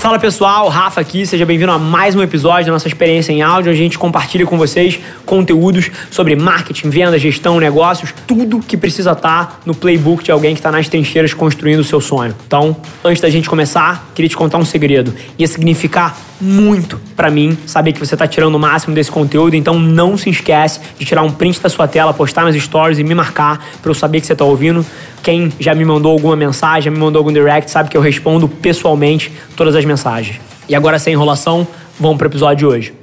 Fala pessoal, Rafa aqui, seja bem-vindo a mais um episódio da nossa experiência em áudio. A gente compartilha com vocês conteúdos sobre marketing, venda, gestão, negócios, tudo que precisa estar no playbook de alguém que está nas trincheiras construindo o seu sonho. Então, antes da gente começar, queria te contar um segredo. Ia significar muito para mim saber que você está tirando o máximo desse conteúdo, então não se esquece de tirar um print da sua tela, postar nas stories e me marcar para eu saber que você está ouvindo. Quem já me mandou alguma mensagem, já me mandou algum direct, sabe que eu respondo pessoalmente todas as mensagens. E agora, sem enrolação, vamos para o episódio de hoje.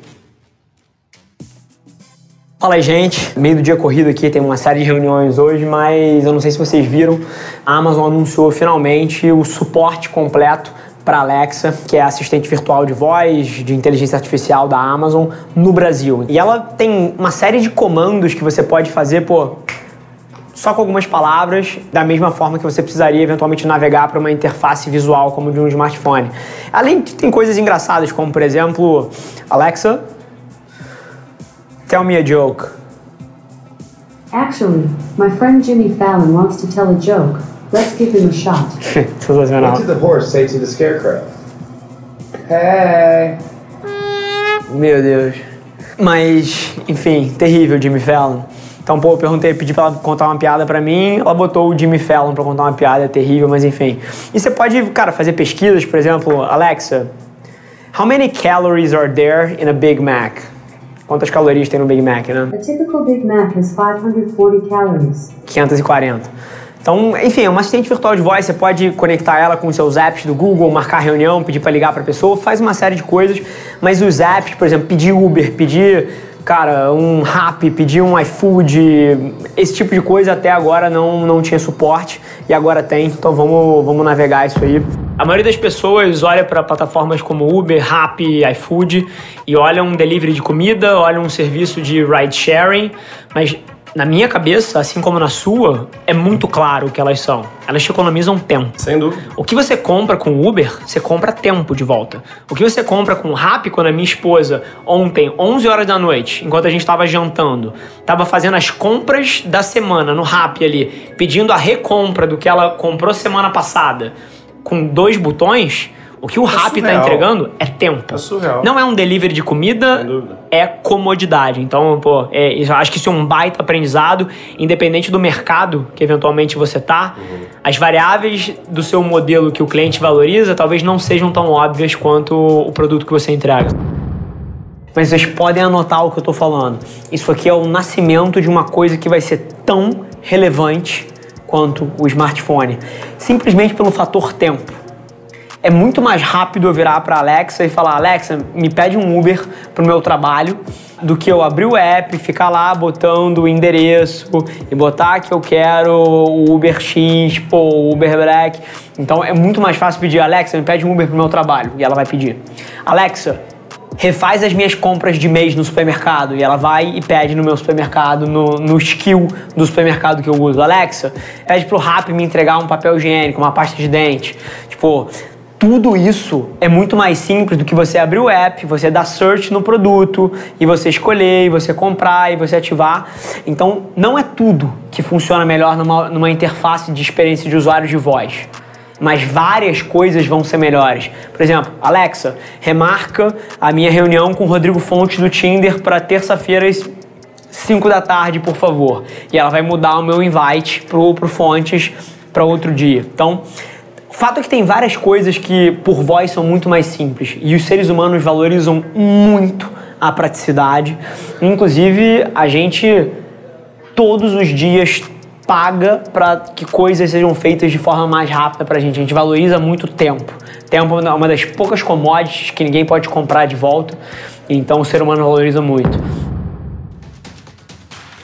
Fala aí, gente. Meio do dia corrido aqui, tem uma série de reuniões hoje, mas eu não sei se vocês viram, a Amazon anunciou finalmente o suporte completo para Alexa, que é assistente virtual de voz, de inteligência artificial da Amazon no Brasil. E ela tem uma série de comandos que você pode fazer, pô, só com algumas palavras, da mesma forma que você precisaria eventualmente navegar para uma interface visual como de um smartphone. Além de tem coisas engraçadas, como por exemplo, Alexa, tell me a joke. Actually, my friend Jimmy Fallon wants to tell a joke. Let's give him a shot. Sensacional. What did the horse say to the scarecrow? Hey. Meu Deus. Mas, enfim, terrível Jimmy Fallon. Então, pô, eu perguntei, pedi pra ela contar uma piada pra mim, ela botou o Jimmy Fallon pra contar uma piada é terrível, mas enfim. E você pode, cara, fazer pesquisas, por exemplo, Alexa, how many calories are there in a Big Mac? Quantas calorias tem no Big Mac, né? A typical Big Mac has 540 calories. 540. Então, enfim, é uma assistente virtual de voz, você pode conectar ela com os seus apps do Google, marcar reunião, pedir para ligar para a pessoa, faz uma série de coisas, mas os apps, por exemplo, pedir Uber, pedir, cara, um Rap, pedir um iFood, esse tipo de coisa até agora não, não tinha suporte e agora tem, então vamos, vamos navegar isso aí. A maioria das pessoas olha para plataformas como Uber, Rappi, iFood e olham um delivery de comida, olham um serviço de ride sharing, mas na minha cabeça, assim como na sua, é muito claro o que elas são. Elas te economizam tempo. Sem dúvida. O que você compra com Uber, você compra tempo de volta. O que você compra com Rappi, quando a minha esposa, ontem, 11 horas da noite, enquanto a gente estava jantando, estava fazendo as compras da semana no Rappi ali, pedindo a recompra do que ela comprou semana passada, com dois botões, o que o Rappi está entregando é tempo. É surreal. Não é um delivery de comida, é comodidade. Então, pô, é, acho que isso é um baita aprendizado, independente do mercado que eventualmente você tá. As variáveis do seu modelo que o cliente valoriza talvez não sejam tão óbvias quanto o produto que você entrega. Mas vocês podem anotar o que eu tô falando. Isso aqui é o nascimento de uma coisa que vai ser tão relevante quanto o smartphone. Simplesmente pelo fator tempo é muito mais rápido eu virar para Alexa e falar: Alexa, me pede um Uber pro meu trabalho, do que eu abrir o app, ficar lá botando o endereço e botar que eu quero o Uber X, pô, o Uber Black. Então é muito mais fácil pedir: Alexa, me pede um Uber pro meu trabalho. E ela vai pedir: Alexa, refaz as minhas compras de mês no supermercado. E ela vai e pede no meu supermercado, no, no skill do supermercado que eu uso. Alexa, pede pro Rappi me entregar um papel higiênico, uma pasta de dente. Tipo, tudo isso é muito mais simples do que você abrir o app, você dar search no produto e você escolher, e você comprar e você ativar. Então, não é tudo que funciona melhor numa, numa interface de experiência de usuário de voz mas várias coisas vão ser melhores. Por exemplo, Alexa, remarca a minha reunião com o Rodrigo Fontes do Tinder para terça-feira às 5 da tarde, por favor. E ela vai mudar o meu invite pro, pro Fontes para outro dia. Então, o fato é que tem várias coisas que por voz são muito mais simples e os seres humanos valorizam muito a praticidade. Inclusive, a gente todos os dias paga para que coisas sejam feitas de forma mais rápida pra gente. A gente valoriza muito o tempo. Tempo é uma das poucas commodities que ninguém pode comprar de volta. Então o ser humano valoriza muito.